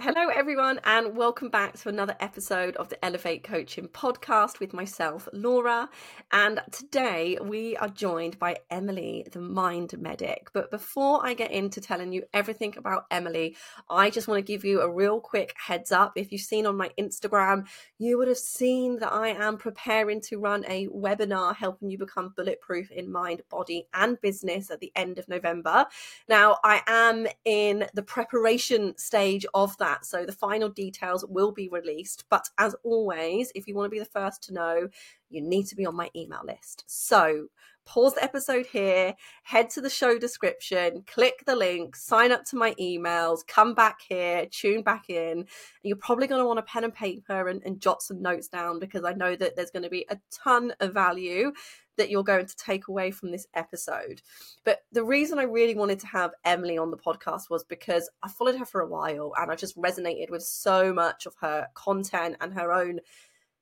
Hello, everyone, and welcome back to another episode of the Elevate Coaching podcast with myself, Laura. And today we are joined by Emily, the Mind Medic. But before I get into telling you everything about Emily, I just want to give you a real quick heads up. If you've seen on my Instagram, you would have seen that I am preparing to run a webinar helping you become bulletproof in mind, body, and business at the end of November. Now, I am in the preparation stage of that. So the final details will be released. But as always, if you want to be the first to know, you need to be on my email list. So pause the episode here, head to the show description, click the link, sign up to my emails, come back here, tune back in. And you're probably going to want a pen and paper and, and jot some notes down because I know that there's going to be a ton of value that you're going to take away from this episode. But the reason I really wanted to have Emily on the podcast was because I followed her for a while and I just resonated with so much of her content and her own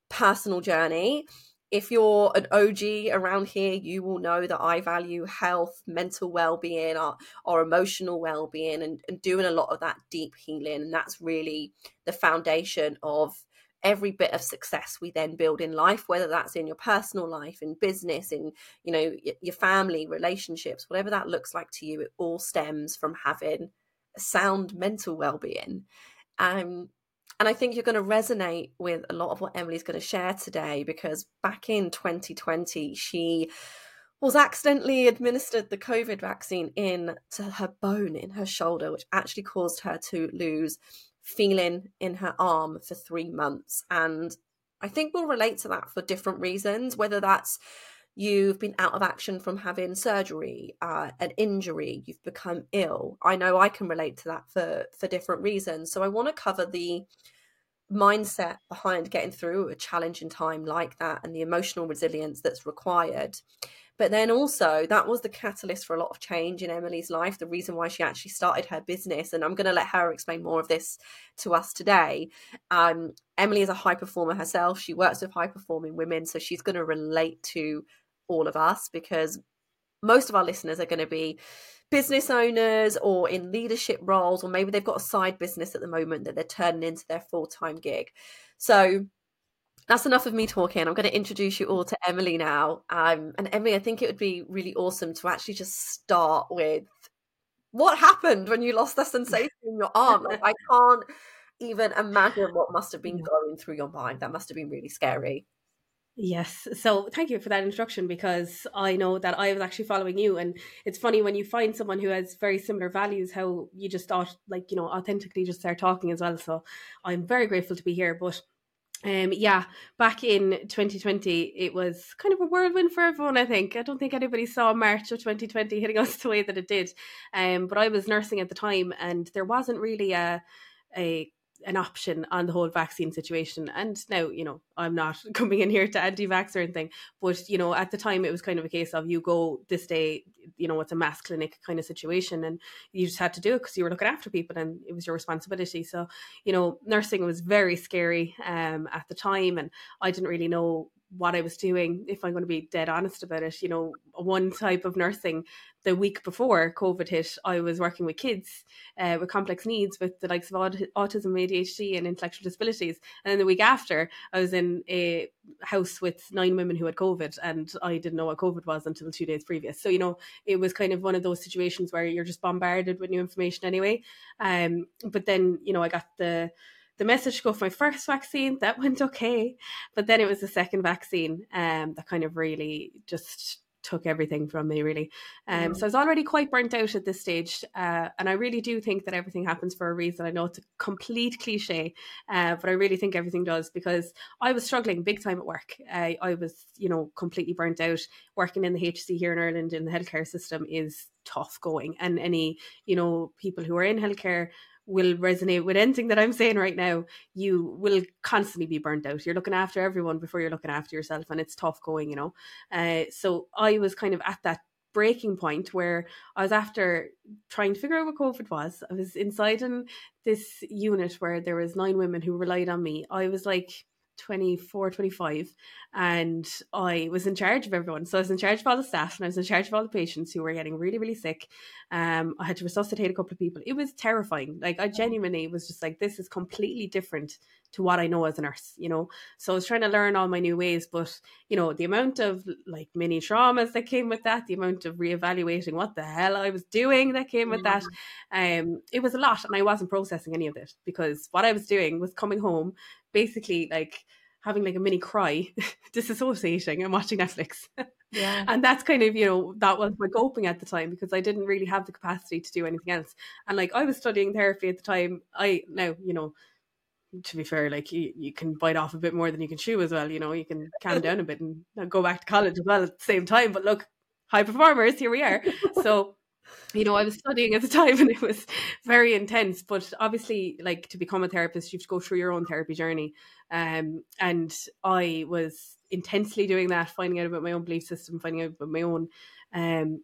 personal journey. If you're an OG around here, you will know that I value health, mental well being, our, our emotional well being, and, and doing a lot of that deep healing. And that's really the foundation of every bit of success we then build in life whether that's in your personal life in business in you know your family relationships whatever that looks like to you it all stems from having a sound mental well-being. Um, and i think you're going to resonate with a lot of what emily's going to share today because back in 2020 she was accidentally administered the covid vaccine in to her bone in her shoulder which actually caused her to lose feeling in her arm for three months. And I think we'll relate to that for different reasons, whether that's you've been out of action from having surgery, uh, an injury, you've become ill. I know I can relate to that for for different reasons. So I want to cover the mindset behind getting through a challenging time like that and the emotional resilience that's required. But then also, that was the catalyst for a lot of change in Emily's life, the reason why she actually started her business. And I'm going to let her explain more of this to us today. Um, Emily is a high performer herself. She works with high performing women. So she's going to relate to all of us because most of our listeners are going to be business owners or in leadership roles, or maybe they've got a side business at the moment that they're turning into their full time gig. So that's enough of me talking. I'm going to introduce you all to Emily now. Um, and Emily, I think it would be really awesome to actually just start with what happened when you lost the sensation in your arm. Like, I can't even imagine what must have been going through your mind. That must have been really scary. Yes. So thank you for that introduction because I know that I was actually following you. And it's funny when you find someone who has very similar values, how you just thought, like, you know, authentically just start talking as well. So I'm very grateful to be here. But um, yeah, back in 2020, it was kind of a whirlwind for everyone. I think I don't think anybody saw March of 2020 hitting us the way that it did. Um, but I was nursing at the time, and there wasn't really a a an option on the whole vaccine situation. And now, you know, I'm not coming in here to anti-vax or anything, but you know, at the time it was kind of a case of you go this day, you know, it's a mass clinic kind of situation, and you just had to do it because you were looking after people and it was your responsibility. So, you know, nursing was very scary um, at the time, and I didn't really know what I was doing, if I'm going to be dead honest about it, you know, one type of nursing the week before COVID hit, I was working with kids uh, with complex needs with the likes of autism, ADHD, and intellectual disabilities. And then the week after, I was in a house with nine women who had COVID, and I didn't know what COVID was until two days previous. So, you know, it was kind of one of those situations where you're just bombarded with new information anyway. Um, but then, you know, I got the the message to go for my first vaccine that went okay. But then it was the second vaccine um, that kind of really just took everything from me really. Um, mm. so i was already quite burnt out at this stage uh, and i really do think that everything happens for a reason. I know it's a complete cliche uh, but i really think everything does because i was struggling big time at work. Uh, i was you know completely burnt out. Working in the HSE here in ireland in the healthcare system is tough going and any you know people who are in healthcare will resonate with anything that I'm saying right now, you will constantly be burnt out. You're looking after everyone before you're looking after yourself, and it's tough going, you know. Uh, so I was kind of at that breaking point where I was after trying to figure out what COVID was. I was inside in this unit where there was nine women who relied on me. I was like 24, 25, and I was in charge of everyone. So I was in charge of all the staff and I was in charge of all the patients who were getting really, really sick. Um, I had to resuscitate a couple of people. It was terrifying. Like I genuinely was just like, this is completely different to what I know as a nurse, you know. So I was trying to learn all my new ways, but you know, the amount of like mini traumas that came with that, the amount of reevaluating what the hell I was doing that came with that, um, it was a lot, and I wasn't processing any of it because what I was doing was coming home, basically like having like a mini cry, disassociating and watching Netflix. Yeah. and that's kind of, you know, that was my coping at the time because I didn't really have the capacity to do anything else. And like I was studying therapy at the time. I now, you know, to be fair, like you, you can bite off a bit more than you can chew as well. You know, you can calm down a bit and go back to college as well at the same time. But look, high performers, here we are. So, you know, I was studying at the time and it was very intense. But obviously, like to become a therapist, you have to go through your own therapy journey. Um, and I was intensely doing that, finding out about my own belief system, finding out about my own um,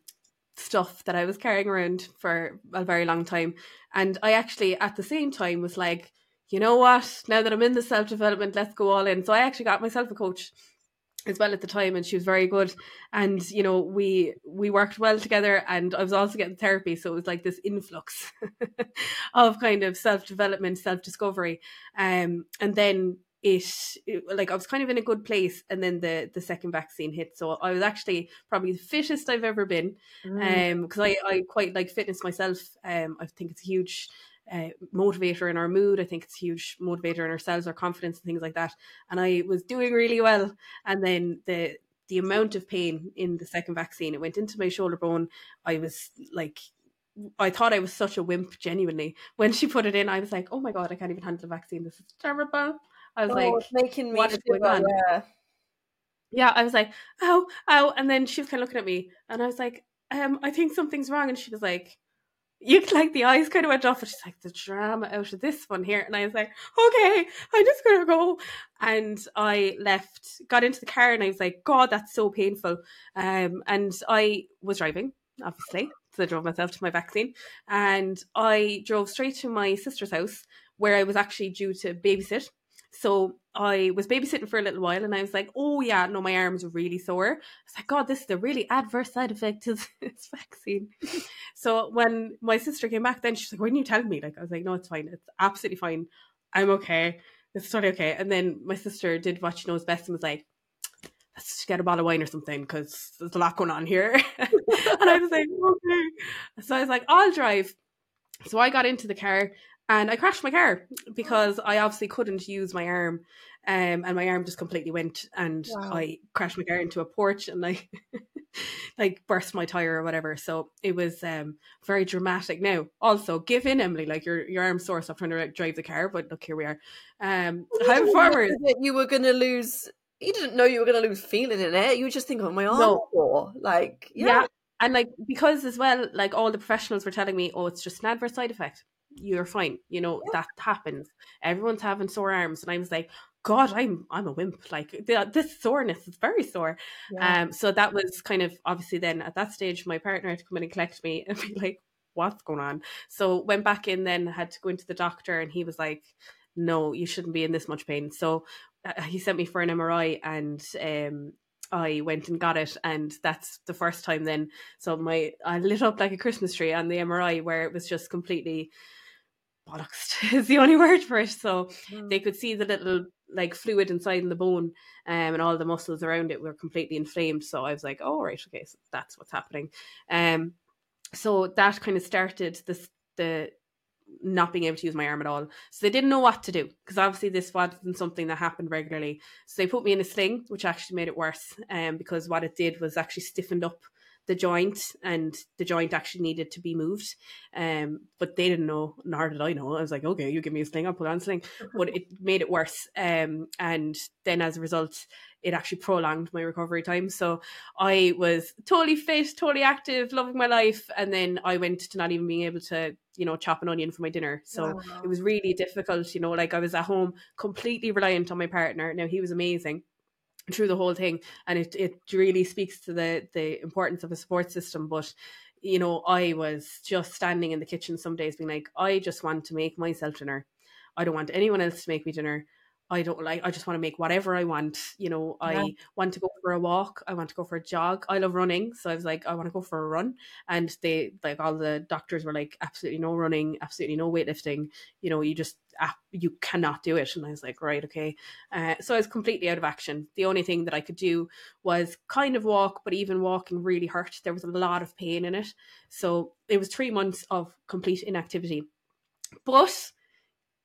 stuff that I was carrying around for a very long time. And I actually, at the same time, was like, you know what? Now that I'm in the self development, let's go all in. So I actually got myself a coach as well at the time and she was very good and you know we we worked well together and I was also getting therapy so it was like this influx of kind of self development self discovery um and then it, it, like I was kind of in a good place and then the the second vaccine hit so I was actually probably the fittest I've ever been mm. um because I I quite like fitness myself um I think it's a huge uh, motivator in our mood. I think it's a huge motivator in ourselves, our confidence, and things like that. And I was doing really well. And then the the amount of pain in the second vaccine, it went into my shoulder bone. I was like, I thought I was such a wimp, genuinely. When she put it in, I was like, oh my God, I can't even handle the vaccine. This is terrible. I was oh, like, making me what is going on? Yeah. yeah, I was like, oh, oh. And then she was kind of looking at me and I was like, um, I think something's wrong. And she was like, you like the eyes kind of went off and she's like the drama out of this one here. And i was like okay i'm just gonna go. And i left got into the car and i was like god that's so painful. Um and i was driving obviously so i drove myself to my vaccine. And i drove straight to my sister's house where i was actually due to babysit so I was babysitting for a little while and I was like, oh yeah, no, my arms are really sore. I was like, God, this is a really adverse side effect to this vaccine. so when my sister came back, then she's like, why didn't you tell me? Like, I was like, no, it's fine. It's absolutely fine. I'm okay. It's totally okay. And then my sister did what she knows best and was like, let's get a bottle of wine or something because there's a lot going on here. and I was like, okay. So I was like, I'll drive. So I got into the car and I crashed my car because I obviously couldn't use my arm, um, and my arm just completely went, and wow. I crashed my car into a porch, and I like burst my tire or whatever. So it was um very dramatic. Now, also give in, Emily, like your your arm's sore, stop trying to like, drive the car. But look, here we are. Um, high performers. You were going to lose. You didn't know you were going to lose feeling in it. You were just thinking, oh, my arm no. sore. Like, yeah. yeah. And like because as well, like all the professionals were telling me, oh, it's just an adverse side effect you're fine. You know, yeah. that happens. Everyone's having sore arms. And I was like, God, I'm I'm a wimp. Like this soreness is very sore. Yeah. Um, so that was kind of obviously then at that stage, my partner had to come in and collect me and be like, "What's going on?" So went back in, then had to go into the doctor, and he was like, "No, you shouldn't be in this much pain." So uh, he sent me for an MRI, and um, I went and got it, and that's the first time then. So my I lit up like a Christmas tree on the MRI, where it was just completely bollocks is the only word for it. So mm. they could see the little like fluid inside in the bone um, and all the muscles around it were completely inflamed. So I was like, oh, right, okay, so that's what's happening. Um, so that kind of started this, the not being able to use my arm at all. So they didn't know what to do because obviously this wasn't something that happened regularly. So they put me in a sling, which actually made it worse um, because what it did was actually stiffened up the joint and the joint actually needed to be moved. Um, but they didn't know, nor did I know. I was like, okay, you give me a sling, I'll put on a sling. But it made it worse. Um, and then as a result, it actually prolonged my recovery time. So I was totally fit, totally active, loving my life. And then I went to not even being able to, you know, chop an onion for my dinner. So wow. it was really difficult, you know, like I was at home completely reliant on my partner. Now he was amazing through the whole thing and it, it really speaks to the the importance of a support system but you know i was just standing in the kitchen some days being like i just want to make myself dinner. I don't want anyone else to make me dinner I don't like, I just want to make whatever I want. You know, I Yeah. want to go for a walk. I want to go for a jog. I love running. So I was like, I want to go for a run. And they, like, all the doctors were like, absolutely no running, absolutely no weightlifting. You know, you just, ah, you cannot do it. And I was like, right, okay. Uh, so I was completely out of action. The only thing that I could do was kind of walk, but even walking really hurt. There was a lot of pain in it. So it was three months of complete inactivity. But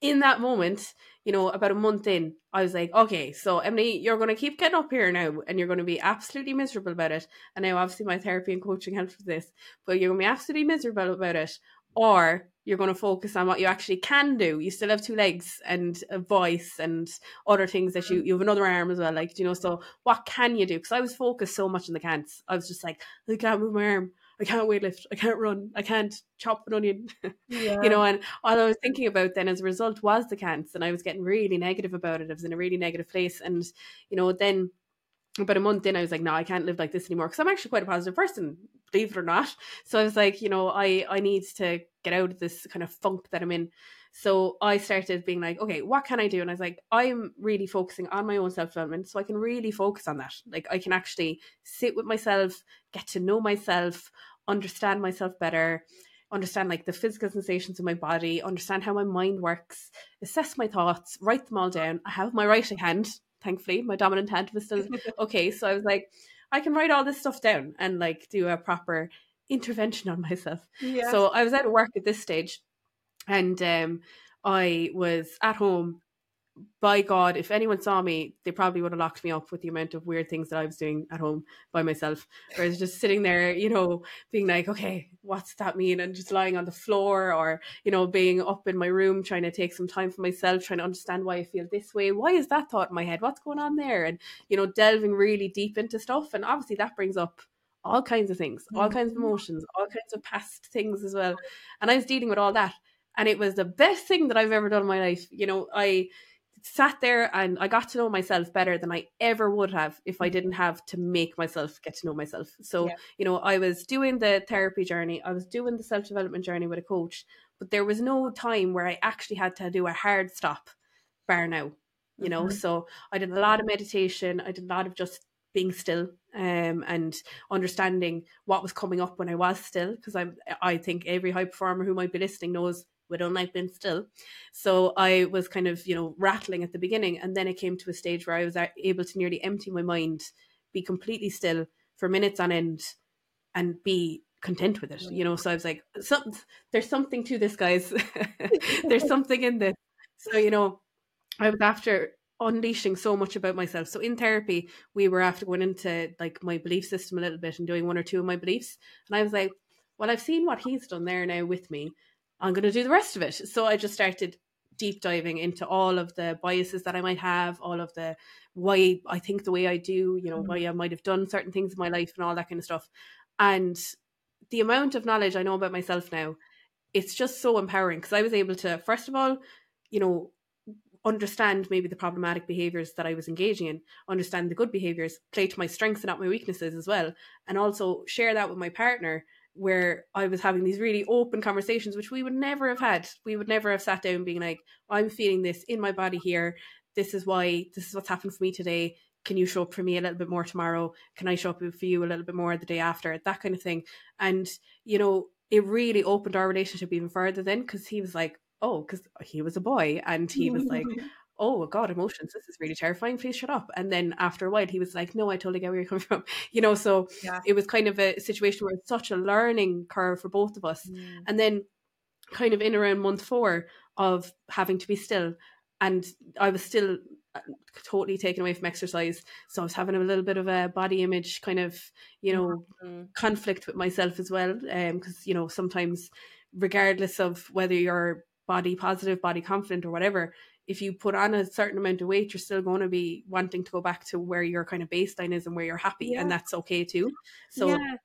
in that moment, you know, about a month in, I was like, okay, so Emily, you're going to keep getting up here now and you're going to be absolutely miserable about it. And now, obviously, my therapy and coaching helps with this, but you're going to be absolutely miserable about it. Or you're going to focus on what you actually can do. You still have two legs and a voice and other things that you, mm. you have another arm as well. Like, you know, so what can you do? Because I was focused so much on the can'ts. I was just like, I can't move my arm. I can't weightlift. I can't run. I can't chop an onion. Yeah. you know, and all I was thinking about then as a result was the can'ts, and I was getting really negative about it. I was in a really negative place, and you know, then about a month in, I was like, no, I can't live like this anymore because I'm actually quite a positive person, believe it or not. So I was like, you know, I I need to get out of this kind of funk that I'm in. So I started being like, okay, what can I do? And I was like, I'm really focusing on my own self development, so I can really focus on that. Like I can actually sit with myself, get to know myself, understand myself better understand like the physical sensations of my body, understand how my mind works, assess my thoughts, write them all down. I have my writing hand, thankfully. My dominant hand was still okay. So I was like, I can write all this stuff down and like do a proper intervention on myself. Yeah. So I was at work at this stage and um I was at home. By God, if anyone saw me, they probably would have locked me up with the amount of weird things that I was doing at home by myself. Whereas just sitting there, you know, being like, okay, what's that mean? And just lying on the floor or, you know, being up in my room trying to take some time for myself, trying to understand why I feel this way. Why is that thought in my head? What's going on there? And, you know, delving really deep into stuff. And obviously that brings up all kinds of things, all kinds of emotions, all kinds of past things as well. And I was dealing with all that. And it was the best thing that I've ever done in my life. You know, I sat there and I got to know myself better than I ever would have if I didn't have to make myself get to know myself. So, Yeah. you know, I was doing the therapy journey, I was doing the self development journey with a coach, but there was no time where I actually had to do a hard stop, bar now, you know. Mhm. So I did a lot of meditation, I did a lot of just being still um, and understanding what was coming up when I was still, because I'm I think every high performer who might be listening knows we don't like being still. So I was kind of, you know, rattling at the beginning. And then it came to a stage where I was able to nearly empty my mind, be completely still for minutes on end, and be content with it. You know, so I was like, some, there's something to this, guys. there's something in this. So, you know, I was after unleashing so much about myself. So in therapy, we were after going into like my belief system a little bit and doing one or two of my beliefs. And I was like, well, I've seen what he's done there now with me. I'm going to do the rest of it. So I just started deep diving into all of the biases that I might have, all of the why I think the way I do, you know, why mm-hmm. I might have done certain things in my life and all that kind of stuff. And the amount of knowledge I know about myself now, it's just so empowering because I was able to, first of all, you know, understand maybe the problematic behaviors that I was engaging in, understand the good behaviors, play to my strengths and not my weaknesses as well, and also share that with my partner where I was having these really open conversations, which we would never have had. We would never have sat down being like, I'm feeling this in my body here. This is why, this is what's happened for me today. Can you show up for me a little bit more tomorrow? Can I show up for you a little bit more the day after? That kind of thing. And, you know, it really opened our relationship even further then because he was like, oh, because he was a boy and he was like, oh god emotions this is really terrifying please shut up and then after a while he was like no i totally get where you're coming from you know so Yeah. it was kind of a situation where it's such a learning curve for both of us Mm. and then kind of in around month four of having to be still and i was still uh, totally taken away from exercise so i was having a little bit of a body image kind of you know Mm. conflict with myself as well because you know sometimes regardless of whether you're body positive body confident or whatever if you put on a certain amount of weight you're still going to be wanting to go back to where your kind of baseline is and where you're happy Yeah. and that's okay too so Yeah.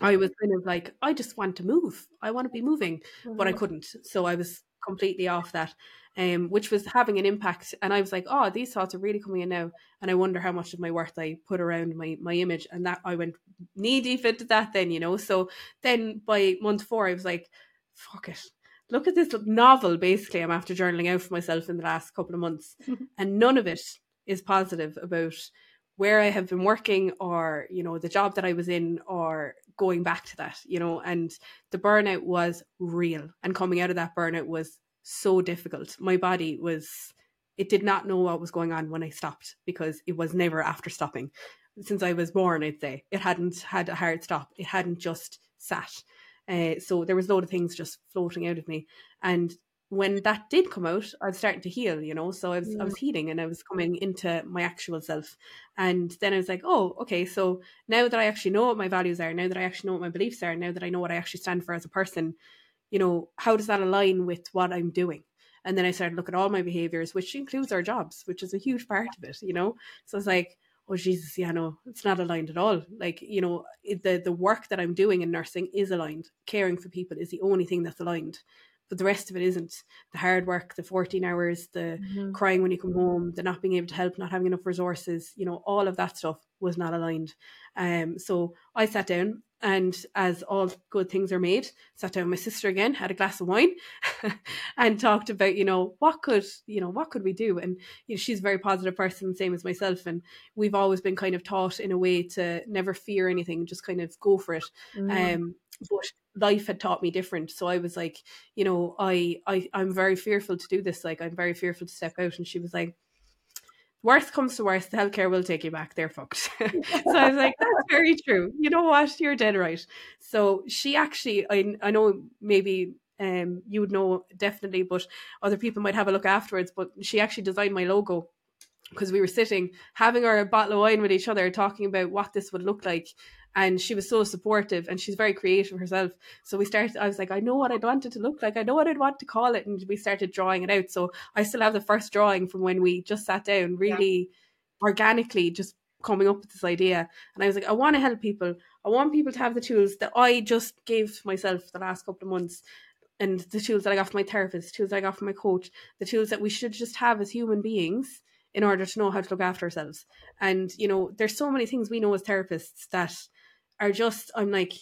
i was kind of like i just want to move i want to be moving but I Mhm. couldn't. So I was completely off that, um, which was having an impact. And I was like, oh, these thoughts are really coming in now. And I wonder how much of my worth I put around my, my image. And that I went knee deep into that then, you know. So then by month four, I was like, fuck it. Look at this novel basically I'm after journaling out for myself in the last couple of months. Mm-hmm. and none of it is positive about where I have been working or, you know, the job that I was in or going back to that, you know, and the burnout was real. And coming out of that burnout was so difficult. My body was it did not know what was going on when I stopped because it was never after stopping. Since I was born, I'd say it hadn't had a hard stop. It hadn't just sat. Uh, so there was a load of things just floating out of me. And when that did come out, I was starting to heal, you know. So I was I was healing and I was coming into my actual self. And then I was like, oh, okay, so now that I actually know what my values are, now that I actually know what my beliefs are, now that I know what I actually stand for as a person, you know, how does that align with what I'm doing? And then I started looking at all my behaviors, which includes our jobs, which is a huge part of it, you know. So I was like, oh Jesus, yeah, no, it's not aligned at all. Like, you know, the the work that I'm doing in nursing is aligned. Caring for people is the only thing that's aligned. But the rest of it isn't. The hard work, the 14 hours, the mm-hmm. crying when you come home, the not being able to help, not having enough resources, you know, all of that stuff was not aligned. Um, so I sat down and as all good things are made, sat down with my sister again, had a glass of wine, and talked about, you know, what could, you know, what could we do? And you know, she's a very positive person, same as myself, and we've always been kind of taught in a way to never fear anything, just kind of go for it. Mm. Um, but life had taught me different, so I was like, you know, I, I, I'm very fearful to do this. Like, I'm very fearful to step out, and she was like worst comes to worst, the healthcare will take you back. They're fucked. so I was like, that's very true. You know what? You're dead right. So she actually, I, I know maybe um, you would know definitely, but other people might have a look afterwards. But she actually designed my logo because we were sitting having our bottle of wine with each other, talking about what this would look like and she was so supportive and she's very creative herself. So we started i was like i know what i'd want it to look like. I know what i'd want to call it. And we started drawing it out. So i still have the first drawing from when we just sat down really yeah. organically just coming up with this idea. And i was like i want to help people. I want people to have the tools that i just gave myself the last couple of months and the tools that i got from my therapist the tools i got from my coach the tools that we should just have as human beings in order to know how to look after ourselves. And you know there's so many things we know as therapists that are just I'm like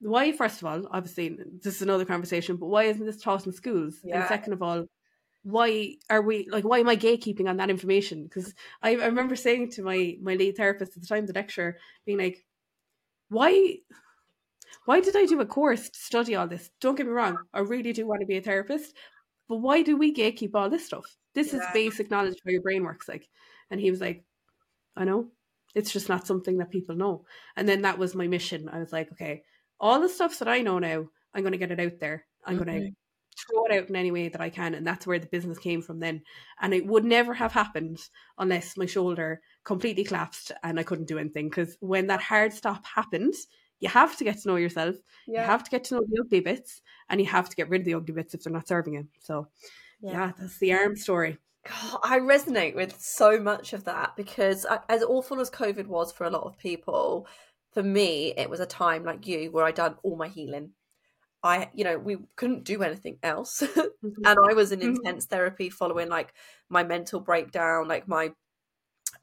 why first of all obviously this is another conversation but why isn't this taught in schools? Yeah. and second of all why are we like why am I gatekeeping on that information? Because I, I remember saying to my my lead therapist at the time the lecturer being like why why did I do a course to study all this? Don't get me wrong I really do want to be a therapist but why do we gatekeep all this stuff? This yeah. is basic knowledge how your brain works like. And he was like I know it's just not something that people know. And then that was my mission. I was like, okay, all the stuff that I know now, I'm going to get it out there. I'm going to throw it out in any way that I can. And that's where the business came from then. And it would never have happened unless my shoulder completely collapsed and I couldn't do anything. Because when that hard stop happened, you have to get to know yourself. Yeah. You have to get to know the ugly bits and you have to get rid of the ugly bits if they're not serving you. So, yeah, yeah that's the arm story. God, I resonate with so much of that because, as awful as COVID was for a lot of people, for me, it was a time like you where I done all my healing. I, you know, we couldn't do anything else, mm-hmm. and I was in mm-hmm. intense therapy following like my mental breakdown. Like my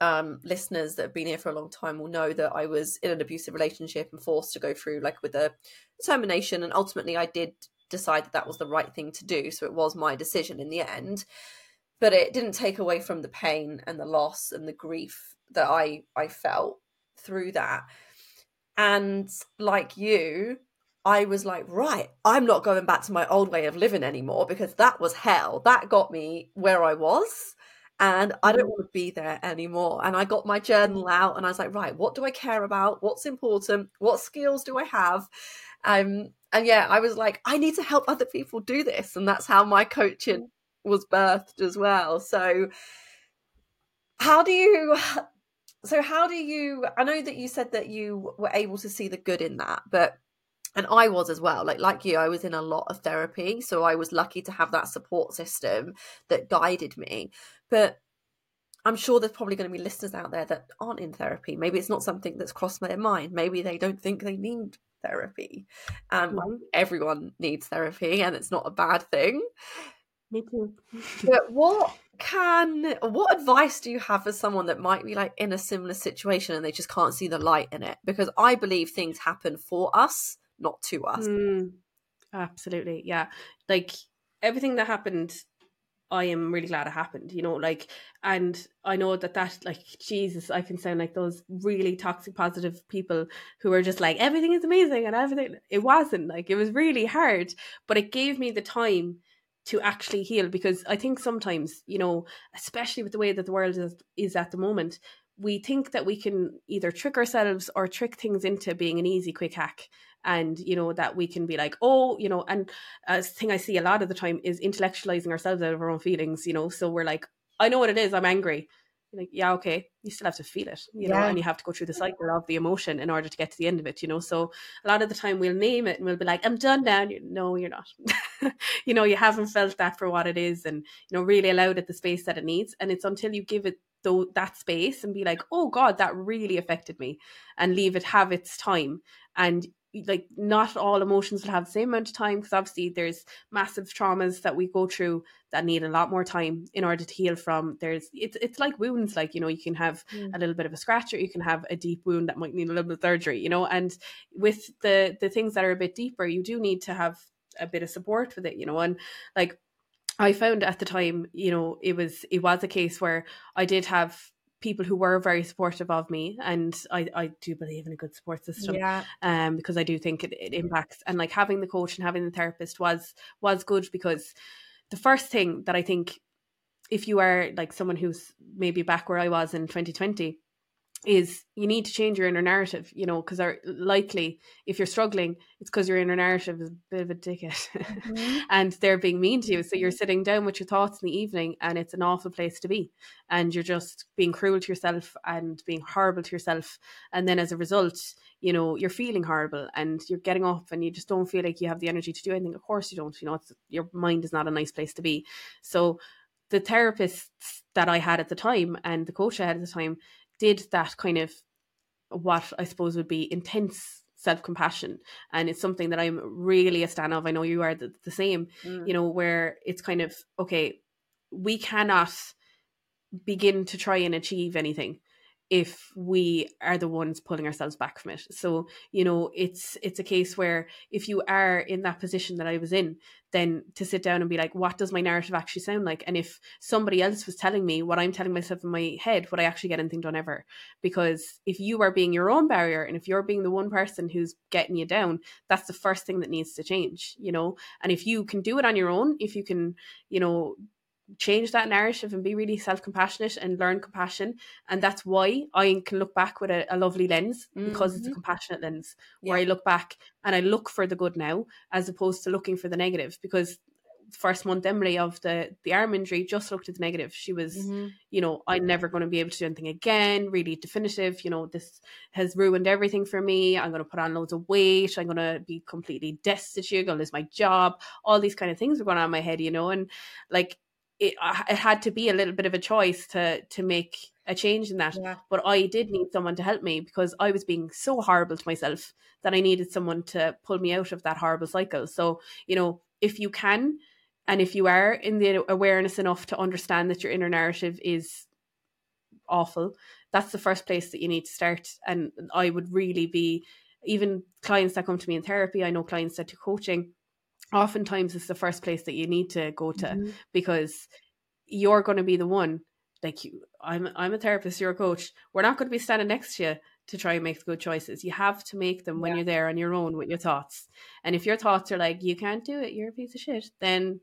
um, listeners that have been here for a long time will know that I was in an abusive relationship and forced to go through like with a termination, and ultimately I did decide that that was the right thing to do. So it was my decision in the end but it didn't take away from the pain and the loss and the grief that I I felt through that. And like you, I was like, right, I'm not going back to my old way of living anymore because that was hell. That got me where I was. And I don't mm. want to be there anymore. And I got my journal out and I was like, right, what do I care about? What's important? What skills do I have? Um, and yeah, I was like, I need to help other people do this. And that's how my coaching was birthed as well. So how do you so how do you I know that you said that you were able to see the good in that, but and I was as well. Like like you, I was in a lot of therapy, so I was lucky to have that support system that guided me. But I'm sure there's probably going to be listeners out there that aren't in therapy. Maybe it's not something that's crossed their mind. Maybe they don't think they need therapy. Um, mm-hmm. Everyone needs therapy, and it's not a bad thing. Me too. but what can what advice do you have for someone that might be like in a similar situation and they just can't see the light in it? Because I believe things happen for us, not to us. Mm, Absolutely. Yeah. Like everything that happened I am really glad it happened, you know, like, and I know that that, like, Jesus, I can sound like those really toxic positive people who are just like, everything is amazing and everything. It wasn't, like, it was really hard, but it gave me the time to actually heal because I think sometimes, you know, especially with the way that the world is, is at the moment, we think that we can either trick ourselves or trick things into being an easy, quick hack. And you know that we can be like oh you know and uh, a thing i see a lot of the time is intellectualizing ourselves out of our own feelings you know? So we're like i know what it is i'm angry You're like yeah okay you still have to feel it you know and you have to go through the cycle of the emotion in order to get to the end of it you know? So a lot of the time we'll name it and we'll be like i'm done now you're, no you're not. You know you haven't felt that for what it is and you know really allowed it the space that it needs and it's until you give it though that space and be like oh god that really affected me and leave it have its time and like not all emotions will have the same amount of time because obviously there's massive traumas that we go through that need a lot more time in order to heal from there's it's it's like wounds like you know you can have mm. a little bit of a scratch or you can have a deep wound that might need a little bit of surgery you know and with the the things that are a bit deeper you do need to have a bit of support with it you know and like I found at the time, you know, it was it was a case where I did have people who were very supportive of me and I, I do believe in a good support system yeah. um because I do think it, it impacts and like having the coach and having the therapist was was good because the first thing that I think if you are like someone who's maybe back where I was in 2020 is you need to change your inner narrative, you know, because are likely if you're struggling, it's because your inner narrative is a bit of a dickhead mm-hmm. and they're being mean to you. So you're sitting down with your thoughts in the evening and it's an awful place to be. And you're just being cruel to yourself and being horrible to yourself. And then as a result, you know, you're feeling horrible and you're getting up and you just don't feel like you have the energy to do anything. Of course you don't, you know, your mind is not a nice place to be. So the therapists that I had at the time and the coach I had at the time did that kind of what I suppose would be intense self compassion. And it's something that I'm really a stan of. I know you are the, the same, mm. you know, where it's kind of, okay, we cannot begin to try and achieve anything if we are the ones pulling ourselves back from it. So you know it's it's a case where if you are in that position that i was in then to sit down and be like what does my narrative actually sound like? And if somebody else was telling me what i'm telling myself in my head would i actually get anything done ever? Because if you are being your own barrier and if you're being the one person who's getting you down that's the first thing that needs to change you know? And if you can do it on your own if you can you know change that narrative and be really self-compassionate and learn compassion and that's why i can look back with a, a lovely lens because mm-hmm. it's a mm-hmm. compassionate lens where i look back and i look for the good now as opposed to looking for the negative because first month Emily of the the arm injury just looked at the negative. She was, mm-hmm. you know, I'm never going to be able to do anything again. Really definitive. You know, this has ruined everything for me. I'm going to put on loads of weight. I'm going to be completely destitute. I'm Going to lose my job. All these kind of things were going on in my head. You know, and like it, uh, it had to be a little bit of a choice to to make a change in that. Yeah. But I did need someone to help me because I was being so horrible to myself that I needed someone to pull me out of that horrible cycle. So, you know, if you can, and if you are in the awareness enough to understand that your inner narrative is awful, that's the first place that you need to start. And I would really be, even clients that come to me in therapy, I know clients that do coaching oftentimes it's the first place that you need to go to mm-hmm. because you're going to be the one like you I'm I'm a therapist you're a coach we're not going to be standing next to you to try and make good choices you have to make them when yeah. you're there on your own with your thoughts and if your thoughts are like you can't do it you're a piece of shit then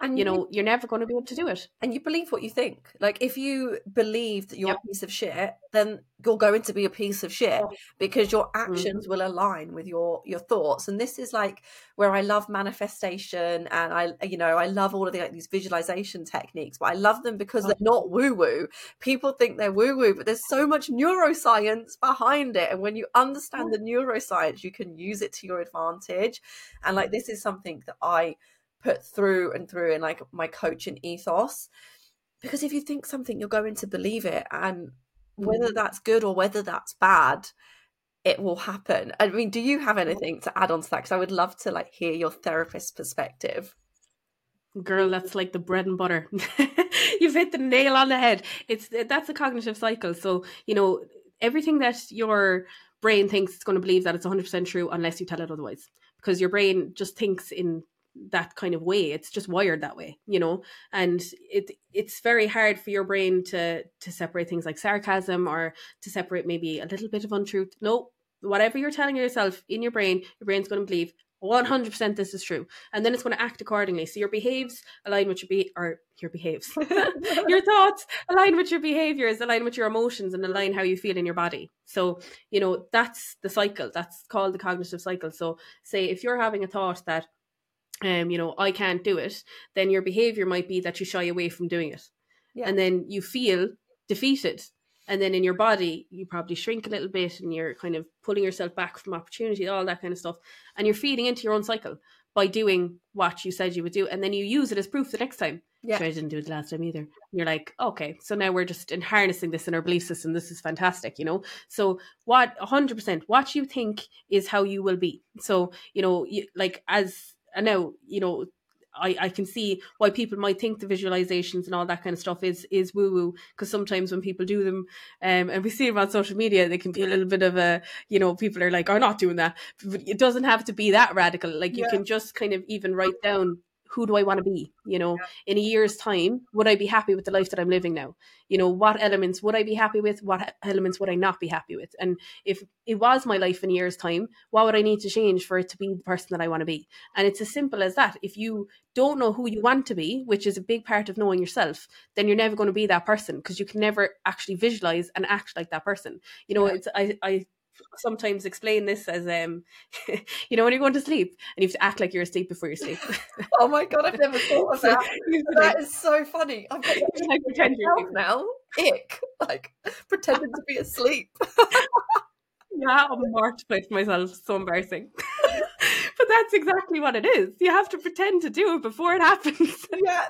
and you know you, are never going to be able to do it. And you believe what you think. Like if you believe that you're yep. a piece of shit then you're going to be a piece of shit because your actions mm-hmm. will align with your your thoughts. And this is like where i love manifestation and i you know i love all of the like these visualization techniques but i love them because they're not woo woo people think they're woo woo but there's so much neuroscience behind it. And when you understand the neuroscience you can use it to your advantage. And like this is something that i put through and through in like my coaching ethos. Because if you think something you're going to believe it and whether mm. that's good or whether that's bad it will happen. I mean do you have anything to add on to that? Because i would love to like hear your therapist perspective. Girl that's like the bread and butter. You've hit the nail on the head. It's that's a cognitive cycle. So you know everything that your brain thinks it's going to believe that it's 100% true unless you tell it otherwise. Because your brain just thinks in that kind of way. It's just wired that way you know? And it it's very hard for your brain to to separate things like sarcasm or to separate maybe a little bit of untruth. No whatever you're telling yourself in your brain your brain's going to believe 100% this is true. And then it's going to act accordingly. So your behaves align with your be or your behaves. Your thoughts align with your behaviors align with your emotions and align how you feel in your body. So you know that's the cycle. That's called the cognitive cycle. So say if you're having a thought that um, you know, I can't do it, then your behavior might be that you shy away from doing it. Yeah. And then you feel defeated. And then in your body, you probably shrink a little bit and you're kind of pulling yourself back from opportunity, all that kind of stuff. And you're feeding into your own cycle by doing what you said you would do. And then you use it as proof the next time. Yeah. I didn't do it the last time either. And you're like, okay, so now we're just in harnessing this in our belief system. This is fantastic, you know? So what 100% what you think is how you will be. So, you know, you, like as I know, you know, I, I can see why people might think the visualizations and all that kind of stuff is is woo woo because sometimes when people do them um, and we see them on social media they can be a little bit of a you know people are like I'm not doing that but it doesn't have to be that radical like you yeah. can just kind of even write down who do I want to be? You know, yeah. in a year's time, would I be happy with the life that I'm living now? You know, what elements would I be happy with? What elements would I not be happy with? And if it was my life in a year's time, what would I need to change for it to be the person that I want to be? And it's as simple as that. If you don't know who you want to be, which is a big part of knowing yourself, then you're never going to be that person because you can never actually visualize and act like that person. You know, yeah. it's I, I sometimes explain this as um you know when you're going to sleep and you have to act like you're asleep before you sleep. Oh my god i've never thought of that. That is so funny. I'm like pretending now ick like pretending to be asleep. Yeah i'm mortified for myself. So embarrassing. But that's exactly what it is. You have to pretend to do it before it happens. Yeah.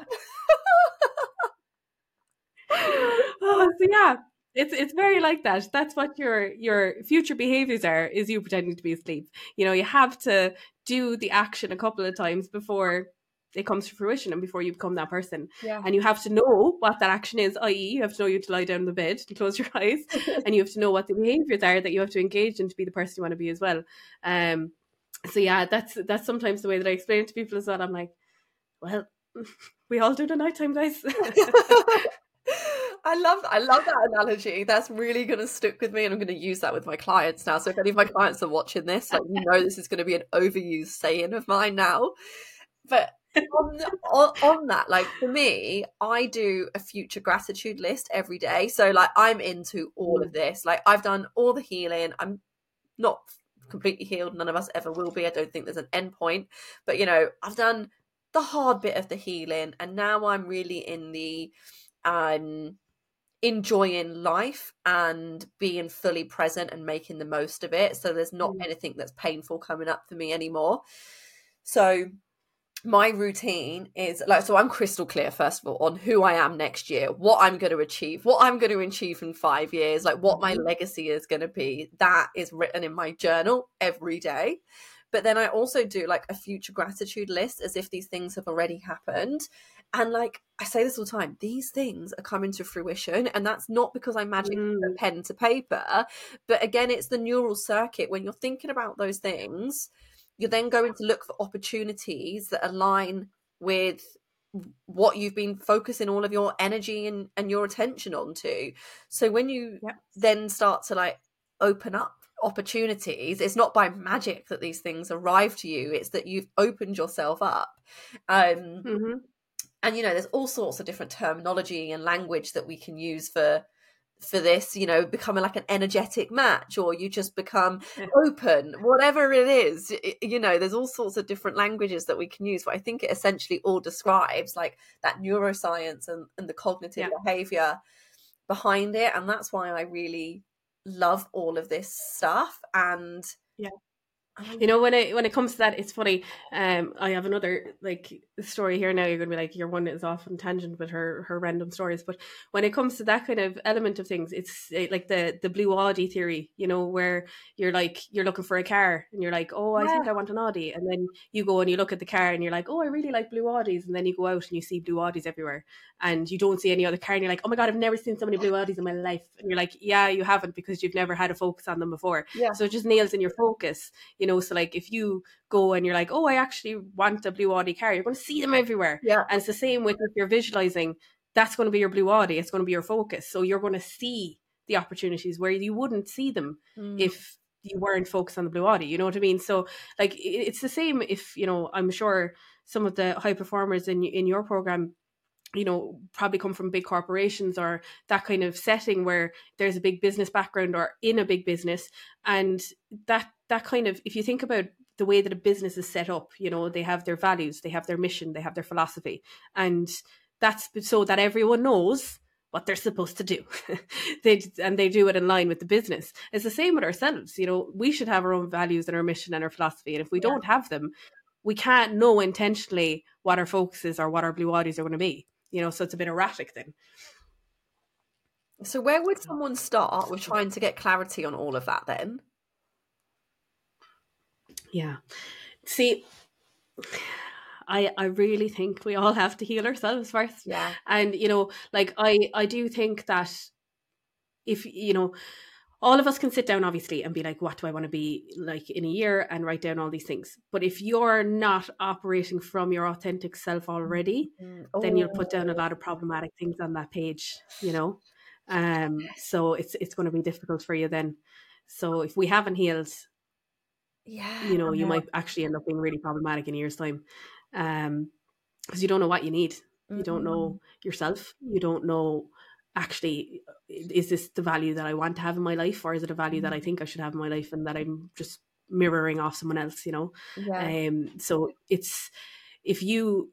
Oh, so yeah it's it's very like that. That's what your your future behaviors are. Is you pretending to be asleep. You know, you have to do the action a couple of times before it comes to fruition and before you become that person. Yeah. And you have to know what that action is, i.e., you have to know you to lie down in the bed to close your eyes. and you have to know what the behaviors are that you have to engage in to be the person you want to be as well. Um so yeah, that's that's sometimes the way that I explain it to people as well. I'm like, well, we all do the nighttime, guys. I love I love that analogy. That's really going to stick with me, and I'm going to use that with my clients now. So if any of my clients are watching this, like you know, this is going to be an overused saying of mine now. But on, on, on that, like for me, I do a future gratitude list every day. So like I'm into all of this. Like I've done all the healing. I'm not completely healed. None of us ever will be. I don't think there's an end point. But you know, I've done the hard bit of the healing, and now I'm really in the um enjoying life and being fully present and making the most of it. So there's not mm. anything that's painful coming up for me anymore. So my routine is like so I'm crystal clear first of all on who I am next year, what I'm going to achieve, what I'm going to achieve in 5 years, like what my mm-hmm. legacy is going to be. That is written in my journal every day. But then I also do like a future gratitude list as if these things have already happened. And like I say this all the time, these things are coming to fruition. And that's not because I'm magic mm. pen to paper. But again, it's the neural circuit. When you're thinking about those things, you're then going to look for opportunities that align with what you've been focusing all of your energy and, and your attention onto. So when you yep. then start to like open up opportunities it's not by magic that these things arrive to you it's that you've opened yourself up um mm-hmm. And you know there's all sorts of different terminology and language that we can use for for this you know becoming like an energetic match or you just become yeah. open whatever it is you know there's all sorts of different languages that we can use but i think it essentially all describes like that neuroscience and, and the cognitive yeah. behavior behind it and that's why i really love all of this stuff and yeah you know when it when it comes to that it's funny um i have another like story here now you're gonna be like your one is off on tangent with her her random stories but when it comes to that kind of element of things it's eh, like the the blue audi theory you know where you're like you're looking for a car and you're like oh i yeah. think i want an audi and then you go and you look at the car and you're like oh i really like blue audis and then you go out and you see blue audis everywhere and you don't see any other car and you're like oh my god i've never seen so many blue audis in my life and you're like yeah you haven't because you've never had a focus on them before yeah. so it just nails in your focus you know so like if you go and you're like oh i actually want a blue audi car you're going to see them everywhere. Yeah. And it's the same with if you're visualizing that's going to be your blue audi it's going to be your focus. So you're going to see the opportunities where you wouldn't see them Mm. if you weren't focused on the blue audi you know what i mean? So like it's the same if you know i'm sure some of the high performers in in your program you know probably come from big corporations or that kind of setting where there's a big business background or in a big business. And that that kind of if you think about the way that a business is set up you know they have their values they have their mission they have their philosophy. And that's so that everyone knows what they're supposed to do. They and they do it in line with the business. It's the same with ourselves you know we should have our own values and our mission and our philosophy. And if we Yeah. don't have them we can't know intentionally what our focus is or what our blue audis are going to be you know so it's a bit erratic then so where would um, someone start? With trying to get clarity on all of that then. Yeah. See i i really think we all have to heal ourselves first. Yeah. And you know like i i do think that if you know all of us can sit down obviously and be like what do i want to be like in a year? and write down all these things. But if you're not operating from your authentic self already then you'll put down a lot of problematic things on that page you know? Um so it's it's going to be difficult for you then. So if we haven't healed yeah you know you might actually end up being really problematic in a year's time um because you don't know what you need. You don't Mm. know yourself. You don't know actually is this the value that i want to have in my life or is it a value that i think i should have in my life and that i'm just mirroring off someone else you know? Yeah. Um so it's if you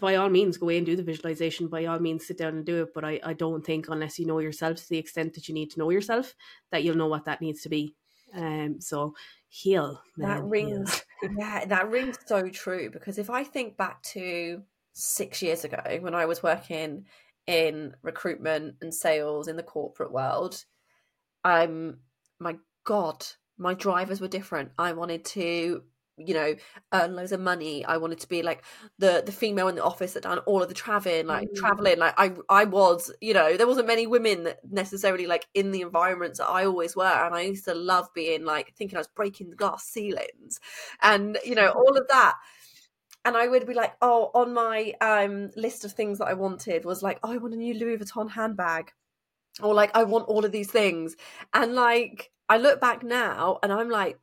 by all means go away and do the visualization. By all means sit down and do it. But i, I don't think unless you know yourself to the extent that you need to know yourself that you'll know what that needs to be. Um so heal man, that heal. rings yeah that rings so true. Because if i think back to six years ago when i was working in recruitment and sales in the corporate world i'm my god my drivers were different. I wanted to you know earn loads of money. I wanted to be like the the female in the office that done all of the traveling like Mm. traveling. Like i i was you know there wasn't many women that necessarily like in the environments that i always were. And i used to love being like thinking i was breaking the glass ceilings and you know all of that and I would be like, oh, on my um list of things that I wanted was like, oh, I want a new Louis Vuitton handbag, or like I want all of these things, and like I look back now and I'm like,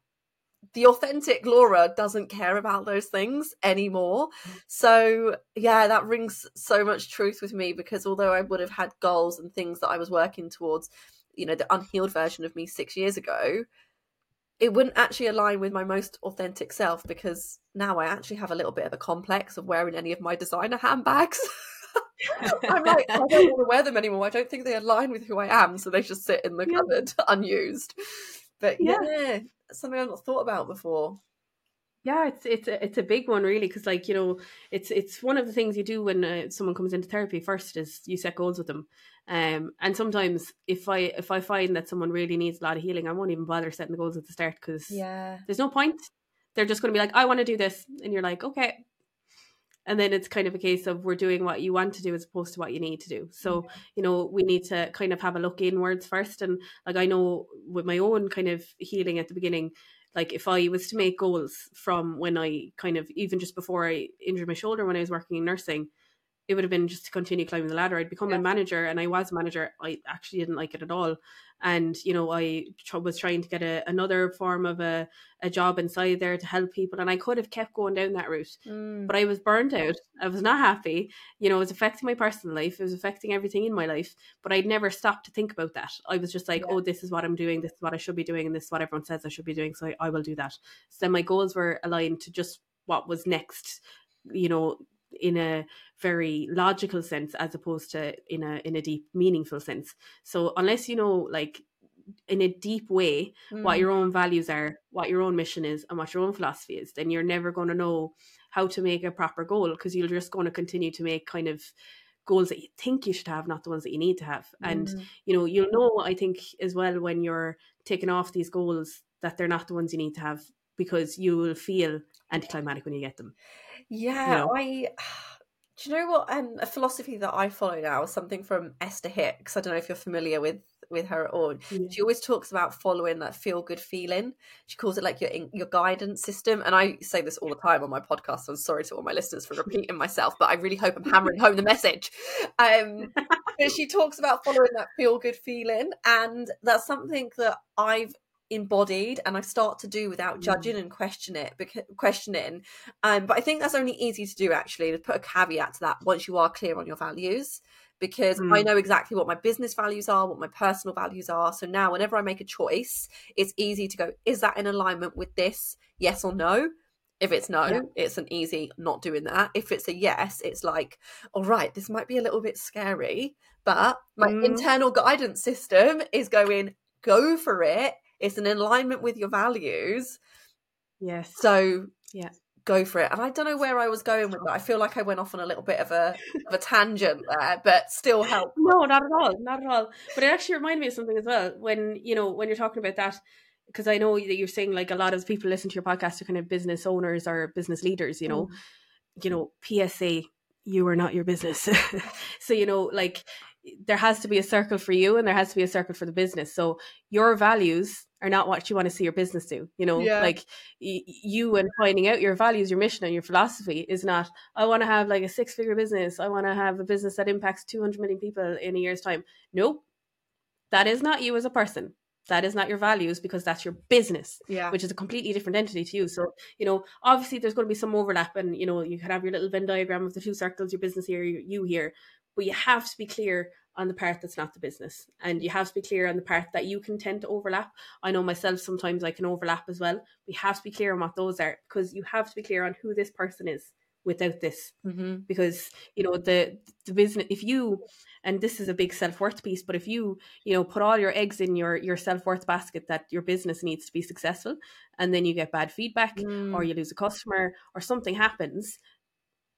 the authentic Laura doesn't care about those things anymore. So yeah, that rings so much truth with me because although I would have had goals and things that I was working towards, you know, the unhealed version of me six years ago, it wouldn't actually align with my most authentic self because now I actually have a little bit of a complex of wearing any of my designer handbags. I'm like, I don't want to wear them anymore. I don't think they align with who I am, so they just sit in the Yeah. cupboard unused. But yeah, Yeah. something I've not thought about before. Yeah it's it's a, it's a big one really because like you know it's it's one of the things you do when uh, someone comes into therapy first is you set goals with them. Um and sometimes if i if i find that someone really needs a lot of healing i won't even bother setting the goals at the start because Yeah. there's no point. They're just going to be like i want to do this and you're like okay. And then it's kind of a case of we're doing what you want to do as opposed to what you need to do. So you know we need to kind of have a look inwards first. And like i know with my own kind of healing at the beginning like if i was to make goals from when i kind of even just before i injured my shoulder when i was working in nursing it would have been just to continue climbing the ladder i'd become Yeah. a manager and i was a manager i actually didn't like it at all and you know i tr- was trying to get a, another form of a, a job inside there to help people and i could have kept going down that route Mm. but I was burned out. I was not happy. You know, it was affecting my personal life. It was affecting everything in my life. But I'd never stopped to think about that. I was just like, Yeah. oh, this is what I'm doing. This is what I should be doing. And this is what everyone says I should be doing. So I, I will do that. So my goals were aligned to just what was next, you know, in a very logical sense as opposed to in a in a deep meaningful sense. So unless you know like in a deep way what Mm. your own values are, what your own mission is, and what your own philosophy is, then you're never going to know how to make a proper goal because you're just going to continue to make kind of goals that you think you should have, not the ones that you need to have. And Mm. you know, you'll know I think as well when you're taking off these goals that they're not the ones you need to have because you will feel anticlimactic when you get them. Yeah, know? I. Do you know what? Um, a philosophy that I follow now is something from Esther Hicks. I don't know if you're familiar with with her at all. Yeah. She always talks about following that feel good feeling. She calls it like your your guidance system. And I say this all the time on my podcast. I'm sorry to all my listeners for repeating myself, but I really hope I'm hammering home the message. Um, but she talks about following that feel good feeling, and that's something that I've embodied and I start to do without Mm. judging and question it because questioning um but I think that's only easy to do actually to put a caveat to that once you are clear on your values because I Mm. know exactly what my business values are what my personal values are so now whenever I make a choice it's easy to go is that in alignment with this yes or no if it's no Yeah. it's an easy not doing that if it's a yes it's like all right this might be a little bit scary but my Mm. internal guidance system is going go for it it's in alignment with your values Yes. so Yeah. go for it and i don't know where i was going with that i feel like i went off on a little bit of a of a tangent there but still help No, not at all, not at all. But it actually reminded me of something as well when you know when you're talking about that, because I know that you're saying like a lot of people listen to your podcast are kind of business owners or business leaders. You know, mm. you know, PSA, you are not your business. so you know, like there has to be a circle for you and there has to be a circle for the business. So your values are not what you want to see your business do. You know, Yeah. like y- you and finding out your values, your mission, and your philosophy is not. I want to have like a six-figure business. I want to have a business that impacts two hundred million people in a year's time. Nope, that is not you as a person. That is not your values because that's your business yeah which is a completely different entity to you. So, you know, obviously there's going to be some overlap and, you know, you can have your little Venn diagram of the two circles, your business here, you here, but you have to be clear on the part that's not the business. And you have to be clear on the part that you can tend to overlap. I know myself, sometimes I can overlap as well. We have to be clear on what those are because you have to be clear on who this person is without this mm-hmm. because you know the the business if you and this is a big self-worth piece but if you you know put all your eggs in your your self-worth basket that your business needs to be successful and then you get bad feedback Mm. or you lose a customer or something happens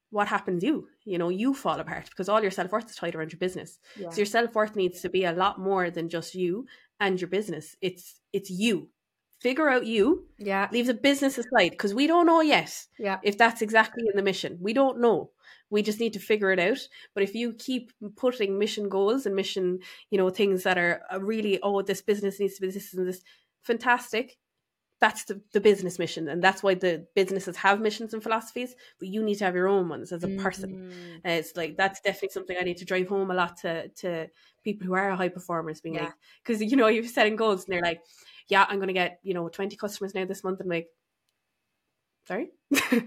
what happens you you know you fall apart because all your self-worth is tied around your business yeah. so your self-worth needs to be a lot more than just you and your business it's it's you figure out you yeah leave the business aside because we don't know yet yeah if that's exactly in the mission. We don't know. We just need to figure it out. But if you keep putting mission goals and mission, you know, things that are uh, really, oh, this business needs to be this and this, fantastic. That's the, the business mission. And that's why the businesses have missions and philosophies, but you need to have your own ones as a person. Mm. Uh, it's like that's definitely something I need to drive home a lot to to people who are high performers, being Yeah. like, because you know you're setting goals and they're like, yeah, I'm going to get you know 20 customers now this month. I'm like, sorry,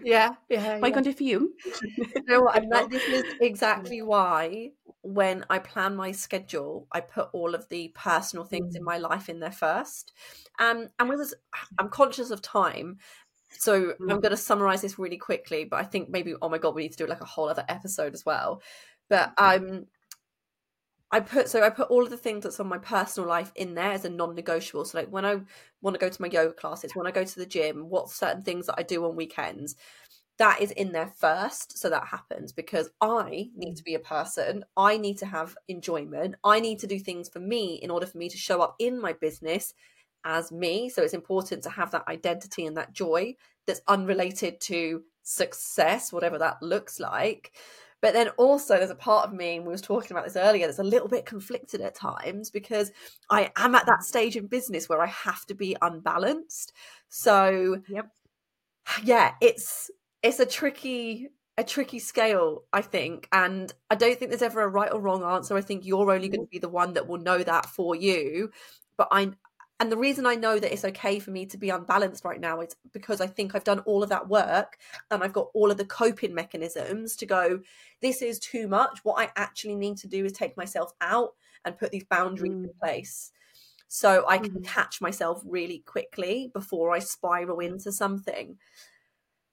yeah yeah, why yeah. can't it for you? What? And that, this is exactly why when I plan my schedule, I put all of the personal things in Mm. my life in there first. Um, and with I'm conscious of time. So I'm Mm. going to summarize this really quickly, but I think maybe, oh my God, we need to do like a whole other episode as well. But um, I put so I put all of the things that's on my personal life in there as a non-negotiable. So like when I want to go to my yoga classes, when I go to the gym, what certain things that I do on weekends, that is in there first. So that happens because I need to be a person. I need to have enjoyment. I need to do things for me in order for me to show up in my business as me. So it's important to have that identity and that joy that's unrelated to success, whatever that looks like. But then also there's a part of me, and we was talking about this earlier, that's a little bit conflicted at times because I am at that stage in business where I have to be unbalanced. So Yep. yeah, it's it's a tricky a tricky scale, I think. And I don't think there's ever a right or wrong answer. I think you're only going to be the one that will know that for you. But I and the reason I know that it's okay for me to be unbalanced right now is because I think I've done all of that work and I've got all of the coping mechanisms to go, this is too much. What I actually need to do is take myself out and put these boundaries in Mm. place. So I can Mhm. catch myself really quickly before I spiral into something.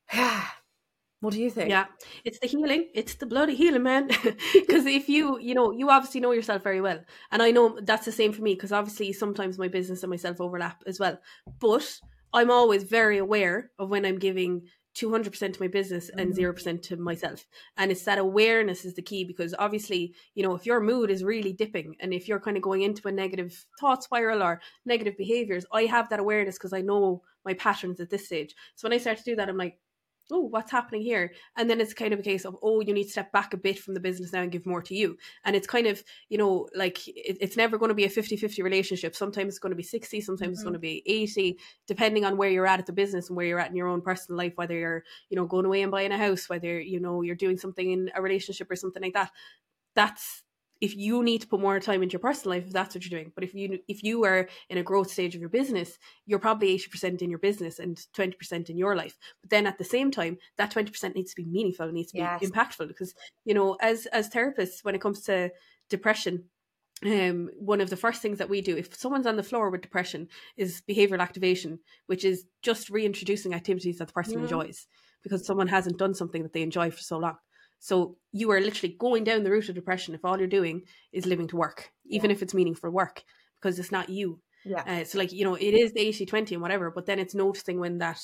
what do you think? Yeah, it's the healing. It's the bloody healing, man. Because if you, you know, you obviously know yourself very well, and I know that's the same for me. Because obviously, sometimes my business and myself overlap as well. But I'm always very aware of when I'm giving 200% to my business and Mhm. 0% to myself. And it's that awareness is the key because obviously, you know, if your mood is really dipping and if you're kind of going into a negative thought spiral or negative behaviors, I have that awareness because I know my patterns at this stage. So when I start to do that, I'm like, oh, what's happening here? And then it's kind of a case of, oh, you need to step back a bit from the business now and give more to you. And it's kind of, you know, like it, it's never going to be a 50 50 relationship. Sometimes it's going to be 60, sometimes mm-hmm. it's going to be 80, depending on where you're at at the business and where you're at in your own personal life, whether you're, you know, going away and buying a house, whether, you know, you're doing something in a relationship or something like that. That's if you need to put more time into your personal life if that's what you're doing but if you if you are in a growth stage of your business you're probably 80% in your business and 20% in your life. But then at the same time that 20% needs to be meaningful needs to yes. be impactful because you know as as therapists when it comes to depression um, one of the first things that we do if someone's on the floor with depression is behavioral activation which is just reintroducing activities that the person enjoys because someone hasn't done something that they enjoy for so long so you are literally going down the route of depression if all you're doing is living to work, even yeah. if it's meaningful work, because it's not you. Yeah. Uh, so like, you know, it is the 80 20 and whatever, but then it's noticing when that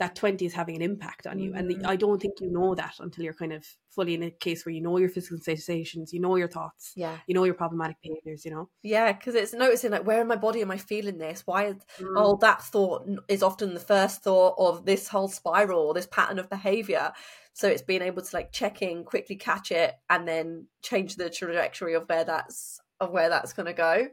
that 20 is having an impact on you. Mm-hmm. And the, I don't think you know that until you're kind of fully in a case where you know your physical sensations, you know your thoughts, yeah, you know your problematic behaviors, you know? Yeah, because it's noticing like, where in my body am I feeling this? Why, is, mm. oh, that thought is often the first thought of this whole spiral or this pattern of behavior. So it's being able to like check in, quickly catch it, and then change the trajectory of where that's of where that's going to go.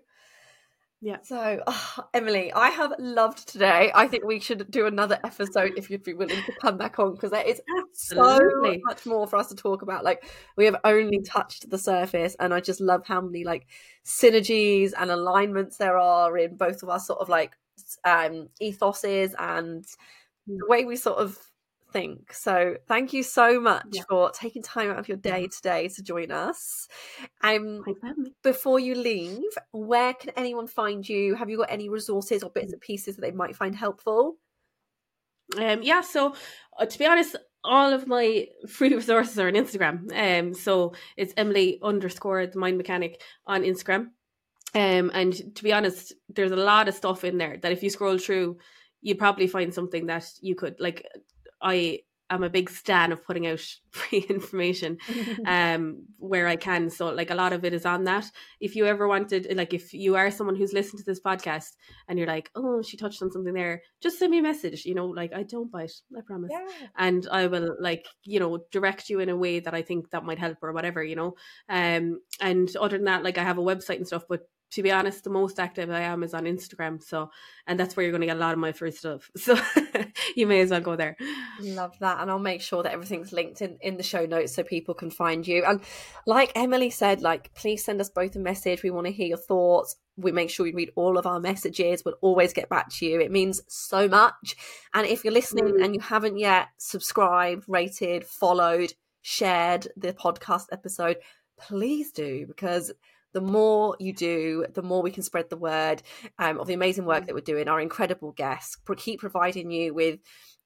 Yeah. So, oh, Emily, I have loved today. I think we should do another episode if you'd be willing to come back on because there is Absolutely. so much more for us to talk about. Like, we have only touched the surface, and I just love how many like synergies and alignments there are in both of our sort of like um ethoses and the way we sort of think. So thank you so much yeah. for taking time out of your day today to join us. Um, before you leave, where can anyone find you? Have you got any resources or bits and pieces that they might find helpful? Um, yeah, so uh, to be honest, all of my free resources are on Instagram. Um, so it's Emily underscore the mind mechanic on Instagram. Um, and to be honest, there's a lot of stuff in there that if you scroll through, you'd probably find something that you could like I am a big stan of putting out free information um where I can. So like a lot of it is on that. If you ever wanted like if you are someone who's listened to this podcast and you're like, oh, she touched on something there, just send me a message. You know, like I don't bite, I promise. Yeah. And I will like, you know, direct you in a way that I think that might help or whatever, you know. Um and other than that, like I have a website and stuff, but to be honest, the most active I am is on Instagram. So, and that's where you're going to get a lot of my free stuff. So, you may as well go there. Love that. And I'll make sure that everything's linked in, in the show notes so people can find you. And like Emily said, like, please send us both a message. We want to hear your thoughts. We make sure we read all of our messages. We'll always get back to you. It means so much. And if you're listening mm. and you haven't yet subscribed, rated, followed, shared the podcast episode, please do because the more you do, the more we can spread the word um, of the amazing work that we're doing. Our incredible guests keep providing you with,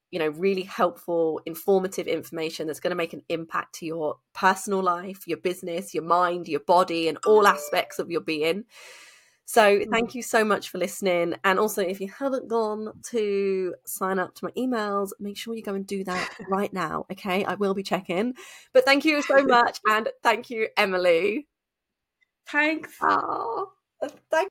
you know, really helpful, informative information that's going to make an impact to your personal life, your business, your mind, your body, and all aspects of your being. So thank you so much for listening. And also, if you haven't gone to sign up to my emails, make sure you go and do that right now. Okay, I will be checking. But thank you so much, and thank you, Emily. Thanks. Oh, thank